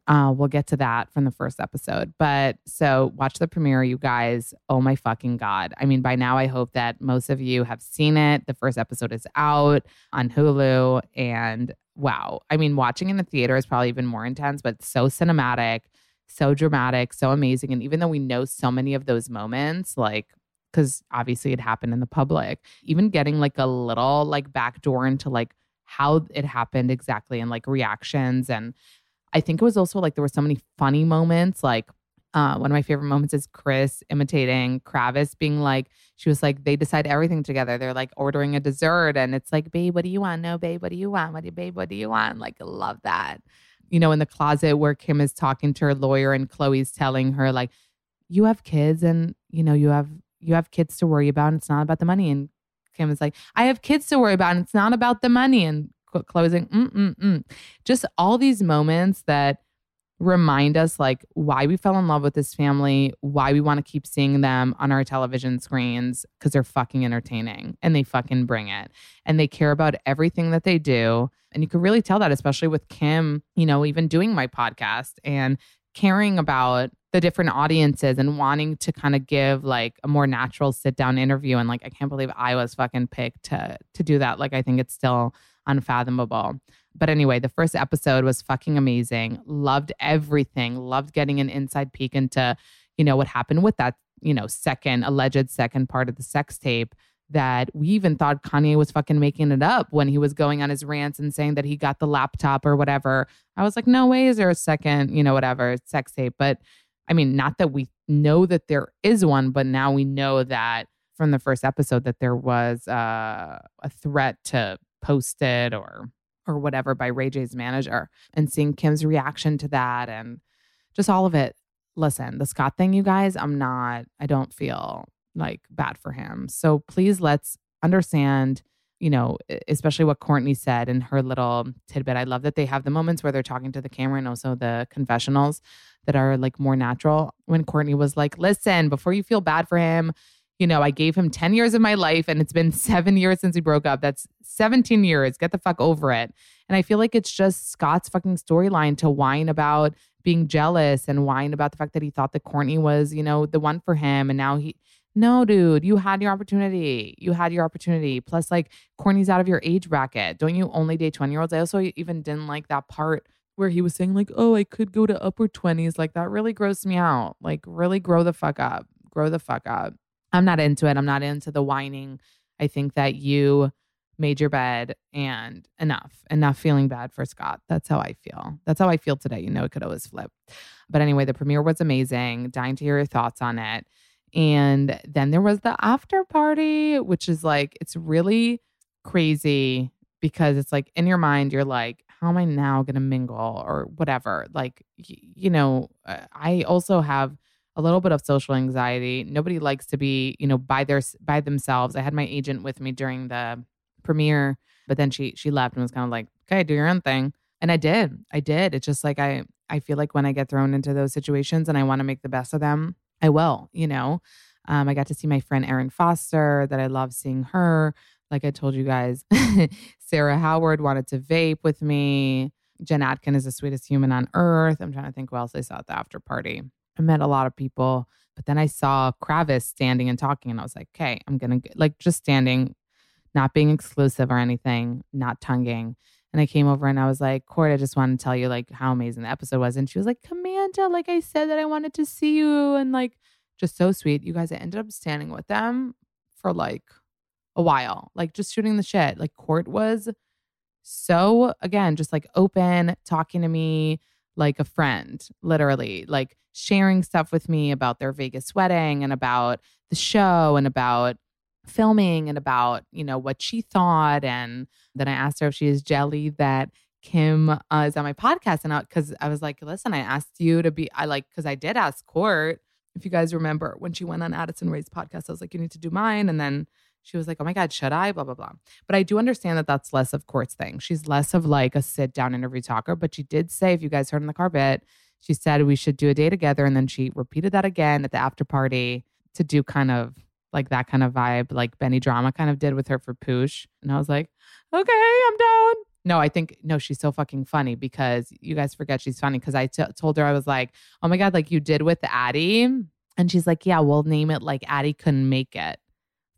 Uh, we'll get to that from the first episode. But so watch the premiere you guys. Oh my fucking god. I mean by now I hope that most of you have seen it. The first episode is out on Hulu and wow. I mean, watching in the theater is probably even more intense, but so cinematic, so dramatic, so amazing. And even though we know so many of those moments, like, because obviously it happened in the public, even getting like a little like backdoor into like how it happened exactly and like reactions. And I think it was also like there were so many funny moments, like Uh, one of my favorite moments is Kris imitating Kravis, being like, she was like, they decide everything together. They're like ordering a dessert, and it's like, babe, what do you want? No, babe, what do you want? What do you, babe, what do you want? Like, love that. You know, in the closet where Kim is talking to her lawyer and Khloe's telling her, like, you have kids and you know, you have you have kids to worry about, and it's not about the money. And Kim is like, I have kids to worry about, and it's not about the money. And closing, mm mm mm. Just all these moments that remind us like why we fell in love with this family, why we want to keep seeing them on our television screens because they're fucking entertaining and they fucking bring it. And they care about everything that they do. And you can really tell that, especially with Kim, you know, even doing my podcast and caring about the different audiences and wanting to kind of give like a more natural sit down interview. And like, I can't believe I was fucking picked to to do that. Like, I think it's still unfathomable. But anyway, the first episode was fucking amazing. Loved everything. Loved getting an inside peek into, you know, what happened with that, you know, second alleged second part of the sex tape that we even thought Kanye was fucking making it up when he was going on his rants and saying that he got the laptop or whatever. I was like, no way is there a second, you know, whatever sex tape. But I mean, not that we know that there is one, but now we know that from the first episode that there was uh, a threat to post it or or whatever by Ray J's manager and seeing Kim's reaction to that and just all of it. Listen, the Scott thing, you guys, I'm not, I don't feel like bad for him. So please let's understand, you know, especially what Kourtney said in her little tidbit. I love that they have the moments where they're talking to the camera and also the confessionals that are like more natural. When Kourtney was like, listen, before you feel bad for him, you know, I gave him 10 years of my life and it's been seven years since we broke up. That's 17 years. Get the fuck over it. And I feel like it's just Scott's fucking storyline to whine about being jealous and whine about the fact that he thought that Kourtney was, you know, the one for him. And now he, no, dude, you had your opportunity. You had your opportunity. Plus, like, Kourtney's out of your age bracket. Don't you only date 20 year olds? I also even didn't like that part where he was saying, like, oh, I could go to upper 20s. Like, that really grossed me out. Like, really grow the fuck up. Grow the fuck up. I'm not into it. I'm not into the whining. I think that you made your bed and enough, enough feeling bad for Scott. That's how I feel. That's how I feel today. You know, it could always flip. But anyway, the premiere was amazing. Dying to hear your thoughts on it. And then there was the after party, which is like, it's really crazy because it's like in your mind, you're like, how am I now going to mingle or whatever? Like, you know, uh, I also have a little bit of social anxiety. Nobody likes to be, you know, by their by themselves. I had my agent with me during the premiere, but then she she left and was kind of like, "Okay, do your own thing." And I did. I did. It's just like I I feel like when I get thrown into those situations and I want to make the best of them, I will, you know. Um, I got to see my friend Erin Foster that I love seeing her. Like I told you guys, Sarah Howard wanted to vape with me. Jen Atkin is the sweetest human on earth. I'm trying to think who else I saw at the after party. I met a lot of people, but then I saw Kravis standing and talking, and I was like, okay, I'm gonna get, like just standing, not being exclusive or anything, not tonguing. And I came over and I was like, Court, I just want to tell you like how amazing the episode was. And she was like, Camanda, like I said that I wanted to see you. And like, just so sweet. You guys, I ended up standing with them for like a while, like just shooting the shit. Like, Court was so, again, just like open, talking to me like a friend, literally, like sharing stuff with me about their Vegas wedding and about the show and about filming and about, you know, what she thought. And then I asked her if she is jelly that Kim uh, is on my podcast. And because I, I was like, listen, I asked you to be, I like, because I did ask Court, if you guys remember when she went on Addison Rae's podcast, I was like, you need to do mine. And then she was like, oh my God, should I? Blah, blah, blah. But I do understand that that's less of Court's thing. She's less of like a sit down interview talker. But she did say, if you guys heard on the carpet, she said we should do a day together. And then she repeated that again at the after party to do kind of like that kind of vibe, like Benny Drama kind of did with her for Poosh. And I was like, okay, I'm down. No, I think, no, she's so fucking funny because you guys forget she's funny. Cause I t- told her, I was like, oh my God, like you did with Addie. And she's like, yeah, we'll name it like Addie couldn't make it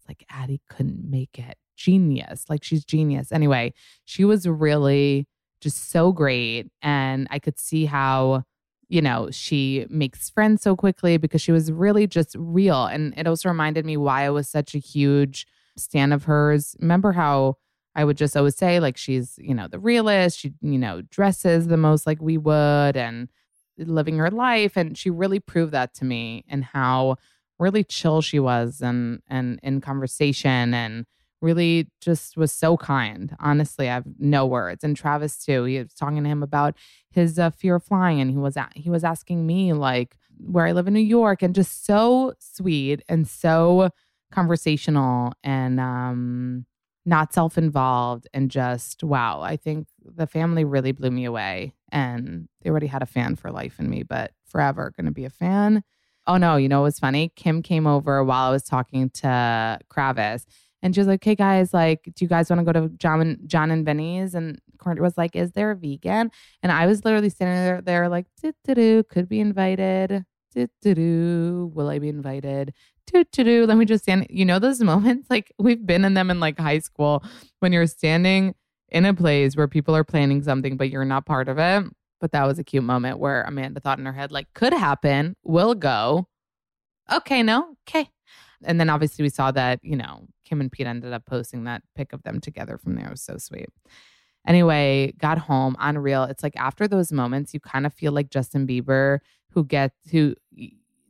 like Addie couldn't make it. Genius. Like she's genius. Anyway, she was really just so great. And I could see how, you know, she makes friends so quickly because she was really just real. And it also reminded me why I was such a huge stan of hers. Remember how I would just always say, like, she's, you know, the realist. She, you know, dresses the most like we would. And living her life. And she really proved that to me and how really chill she was and and in conversation and really just was so kind. Honestly, I have no words. And Travis too. He was talking to him about his uh, fear of flying, and he was he was asking me like where I live in New York, and just so sweet and so conversational and um, not self involved, and just wow. I think the family really blew me away, and they already had a fan for life in me, but forever going to be a fan. Oh no, you know was funny? Kim came over while I was talking to Kravis and she was like, "Hey guys, like, do you guys want to go to John and John and Vinny's?" And Kourtney was like, "Is there a vegan?" And I was literally standing there, there like, "Do could be invited. Do do do, will I be invited? Do do Let me just stand. You know those moments like we've been in them in like high school when you're standing in a place where people are planning something, but you're not part of it. But that was a cute moment where Amanda thought in her head, like, could happen, will go. Okay, no, okay. And then obviously we saw that, you know, Kim and Pete ended up posting that pic of them together from there. It was so sweet. Anyway, got home unreal. It's like after those moments, you kind of feel like Justin Bieber, who gets who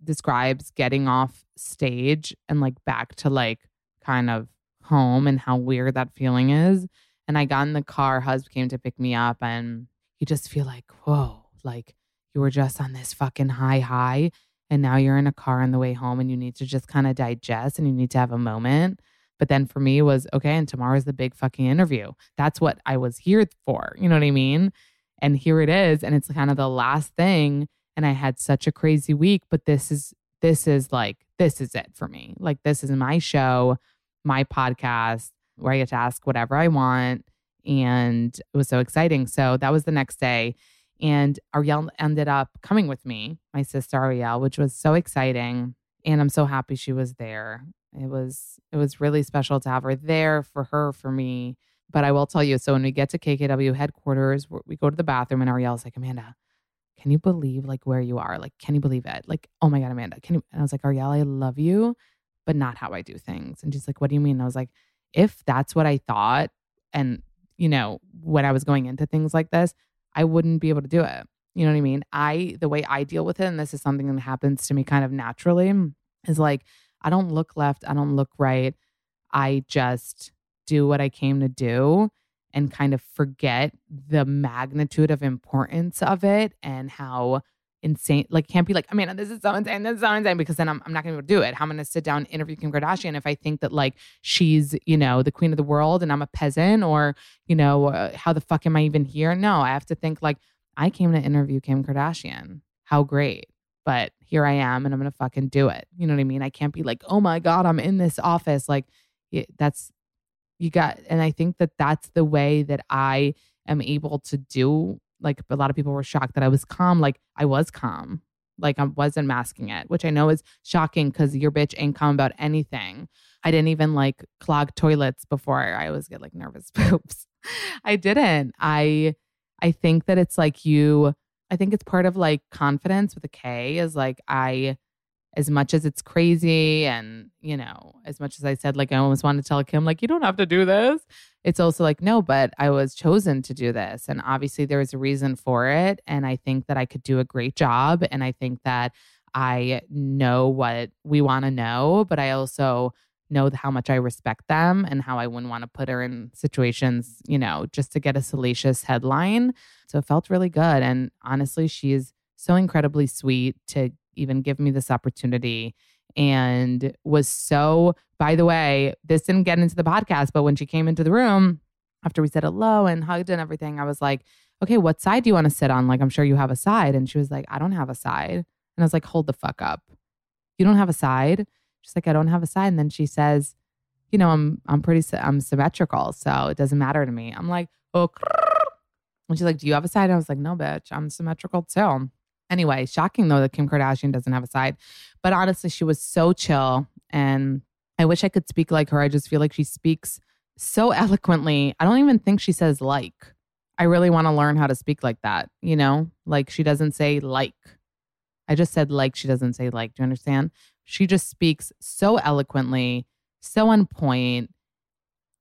describes getting off stage and like back to like kind of home and how weird that feeling is. And I got in the car, husband came to pick me up, and you just feel like, whoa, like you were just on this fucking high high and now you're in a car on the way home and you need to just kind of digest and you need to have a moment. But then for me was okay, and tomorrow's the big fucking interview. That's what I was here for. You know what I mean? And here it is, and it's kind of the last thing. And I had such a crazy week, but this is this is like this is it for me. Like this is my show, my podcast where I get to ask whatever I want. And it was so exciting. So that was the next day. And Ariel ended up coming with me, my sister Ariel, which was so exciting. And I'm so happy she was there. It was it was really special to have her there for her, for me. But I will tell you, so when we get to KKW headquarters, we go to the bathroom and Ariel's like, Amanda, can you believe like where you are? Like, can you believe it? Like, oh my God, Amanda, can you? And I was like, Ariel, I love you, but not how I do things. And she's like, what do you mean? And I was like, if that's what I thought, and you know, when I was going into things like this, I wouldn't be able to do it. You know what I mean? I, the way I deal with it, and this is something that happens to me kind of naturally, is like, I don't look left, I don't look right. I just do what I came to do and kind of forget the magnitude of importance of it and how insane like can't be like I mean this is so insane this is so insane because then I'm, I'm not able to do it. How am I gonna sit down interview Kim Kardashian if I think that like she's you know the queen of the world and I'm a peasant or you know uh, how the fuck am I even here? No I have to think like I came to interview Kim Kardashian. How great. But here I am and I'm gonna fucking do it. You know what I mean? I can't be like oh my god I'm in this office. Like that's you got and I think that that's the way that I am able to do like a lot of people were shocked that I was calm. Like I was calm. Like I wasn't masking it, which I know is shocking because your bitch ain't calm about anything. I didn't even like clog toilets before I always get like nervous poops. I didn't. I I think that it's like you I think it's part of like confidence with a K is like I as much as it's crazy and you know as much as i said like i almost want to tell kim like you don't have to do this. It's also like no but i was chosen to do this. And obviously there was a reason for it and i think that i could do a great job and i think that i know what we want to know but i also know how much i respect them and how i wouldn't want to put her in situations you know just to get a salacious headline. So it felt really good and honestly she's so incredibly sweet to even give me this opportunity and was so by the way this didn't get into the podcast but when she came into the room after we said hello and hugged and everything i was like okay what side do you want to sit on? Like i'm sure you have a side. And she was like i don't have a side. And i was like hold the fuck up. You don't have a side? She's like i don't have a side. And then she says you know i'm i'm pretty i'm symmetrical so it doesn't matter to me. I'm like oh and she's like do you have a side? I was like no bitch i'm symmetrical too Anyway, shocking though that Kim Kardashian doesn't have a side. But honestly, she was so chill. And I wish I could speak like her. I just feel like she speaks so eloquently. I don't even think she says like. I really want to learn how to speak like that, you know? Like she doesn't say like. I just said like, she doesn't say like. Do you understand? She just speaks so eloquently, so on point,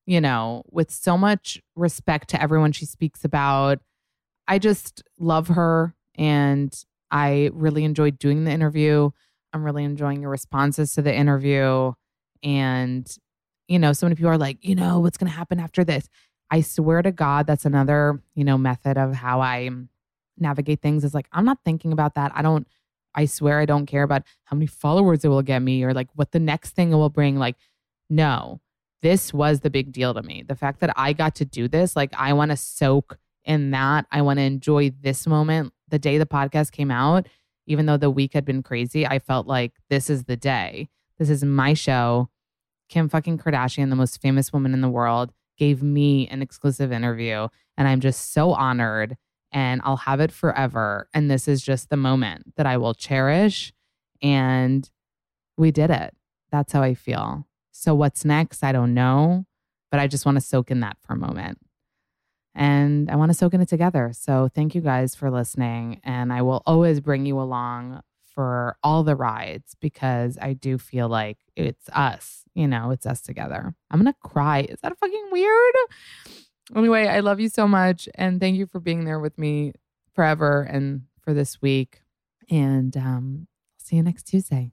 you know, with so much respect to everyone she speaks about. I just love her. And I really enjoyed doing the interview. I'm really enjoying your responses to the interview. And, you know, so many people are like, you know, what's going to happen after this? I swear to God, that's another, you know, method of how I navigate things is like, I'm not thinking about that. I don't, I swear I don't care about how many followers it will get me or like what the next thing it will bring. Like, no, this was the big deal to me. The fact that I got to do this, like, I want to soak in that. I want to enjoy this moment. The day the podcast came out, even though the week had been crazy, I felt like this is the day. This is my show. Kim fucking Kardashian, the most famous woman in the world, gave me an exclusive interview. And I'm just so honored and I'll have it forever. And this is just the moment that I will cherish. And we did it. That's how I feel. So, what's next? I don't know, but I just want to soak in that for a moment. And I want to soak in it together. So, thank you guys for listening. And I will always bring you along for all the rides because I do feel like it's us, you know, it's us together. I'm going to cry. Is that fucking weird? Anyway, I love you so much. And thank you for being there with me forever and for this week. And um, I'll see you next Tuesday.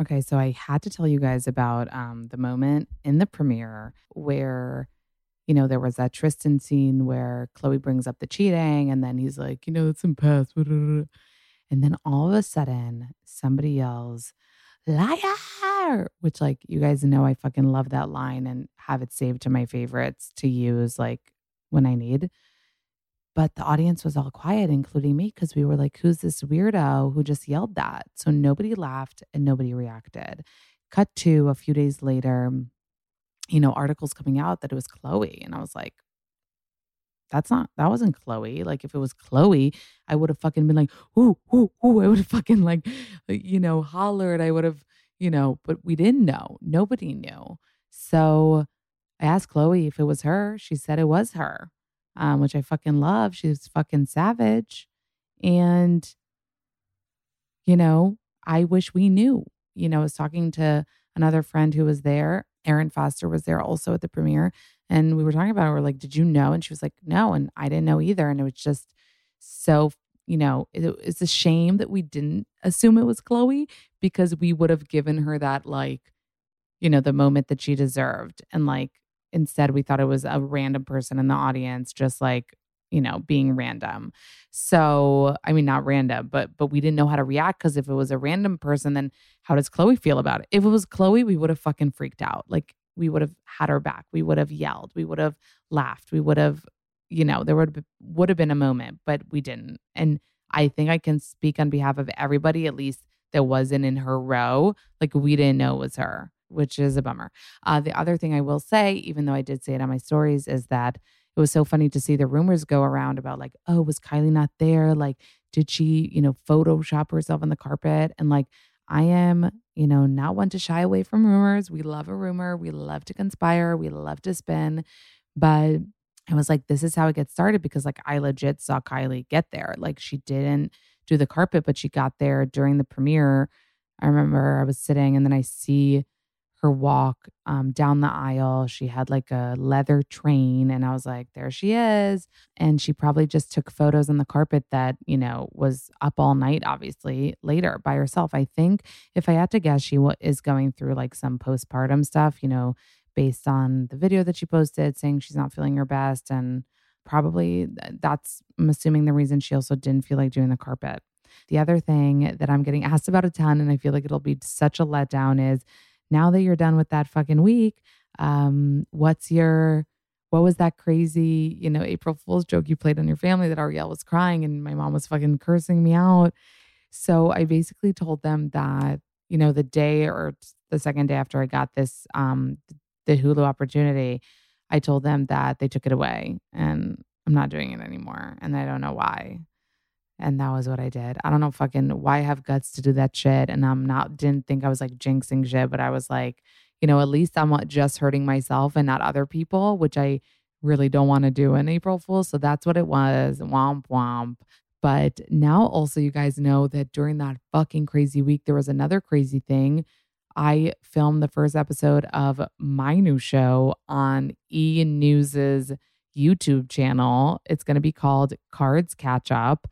Okay, so I had to tell you guys about um, the moment in the premiere where, you know, there was that Tristan scene where Khloe brings up the cheating, and then he's like, you know, it's in past. And then all of a sudden, somebody yells, liar, which, like, you guys know I fucking love that line and have it saved to my favorites to use, like, when I need. But the audience was all quiet, including me, because we were like, who's this weirdo who just yelled that? So nobody laughed and nobody reacted. Cut to a few days later, you know, articles coming out that it was Khloe. And I was like, that's not, that wasn't Khloe. Like, if it was Khloe, I would have fucking been like, ooh, ooh, ooh. I would have fucking like, you know, hollered. I would have, you know, but we didn't know. Nobody knew. So I asked Khloe if it was her. She said it was her um, which I fucking love. She's fucking savage. And, you know, I wish we knew. You know, I was talking to another friend who was there. Erin Foster was there also at the premiere. And we were talking about it. We're like, did you know? And she was like, no. And I didn't know either. And it was just so, you know, it, it's a shame that we didn't assume it was Khloe because we would have given her that, like, you know, the moment that she deserved. And like, instead we thought it was a random person in the audience just like you know being random. So i mean not random but but we didn't know how to react because if it was a random person then how does khloe feel about it? If it was khloe we would have fucking freaked out. Like we would have had her back. We would have yelled. We would have laughed. We would have you know there would would have been a moment but we didn't. And i think i can speak on behalf of everybody at least that wasn't in her row. Like we didn't know it was her which is a bummer. Uh, the other thing I will say, even though I did say it on my stories, is that it was so funny to see the rumors go around about like, oh, was Kylie not there? Like, did she, you know, Photoshop herself on the carpet? And like, I am, you know, not one to shy away from rumors. We love a rumor. We love to conspire. We love to spin. But I was like, this is how it gets started because like I legit saw Kylie get there. Like she didn't do the carpet, but she got there during the premiere. I remember I was sitting and then I see her walk um, down the aisle. She had like a leather train, and I was like, there she is. And she probably just took photos on the carpet that, you know, was up all night, obviously, later by herself. I think if I had to guess, she is going through like some postpartum stuff, you know, based on the video that she posted saying she's not feeling her best. And probably that's, I'm assuming, the reason she also didn't feel like doing the carpet. The other thing that I'm getting asked about a ton, and I feel like it'll be such a letdown, is now that you're done with that fucking week, um, what's your what was that crazy, you know, April Fool's joke you played on your family that Ariel was crying and my mom was fucking cursing me out. So I basically told them that, you know, the day or the second day after I got this um the Hulu opportunity, I told them that they took it away and I'm not doing it anymore and I don't know why. And that was what I did. I don't know fucking why I have guts to do that shit. And I'm not, didn't think I was like jinxing shit, but I was like, you know, at least I'm just hurting myself and not other people, which I really don't want to do in April Fool's. So that's what it was. Womp womp. But now also, you guys know that during that fucking crazy week, there was another crazy thing. I filmed the first episode of my new show on E News's YouTube channel. It's going to be called Cards Catch Up.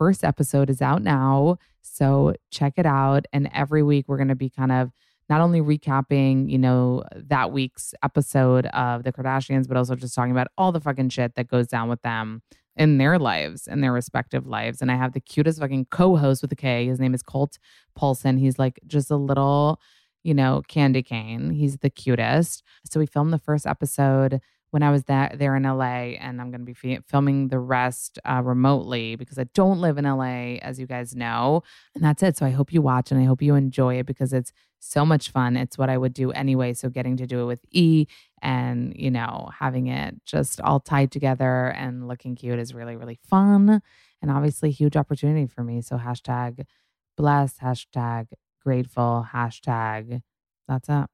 First episode is out now. So check it out. And every week, we're going to be kind of not only recapping, you know, that week's episode of the Kardashians, but also just talking about all the fucking shit that goes down with them in their lives, in their respective lives. And I have the cutest fucking co-host with a K. His name is Colt Paulsen. He's like just a little, you know, candy cane. He's the cutest. So we filmed the first episode when I was that there in LA, and I'm going to be filming the rest uh, remotely because I don't live in LA, as you guys know. And that's it. So I hope you watch and I hope you enjoy it because it's so much fun. It's what I would do anyway. So getting to do it with E and, you know, having it just all tied together and looking cute is really, really fun. And obviously, huge opportunity for me. So hashtag blessed, hashtag grateful, hashtag that's up.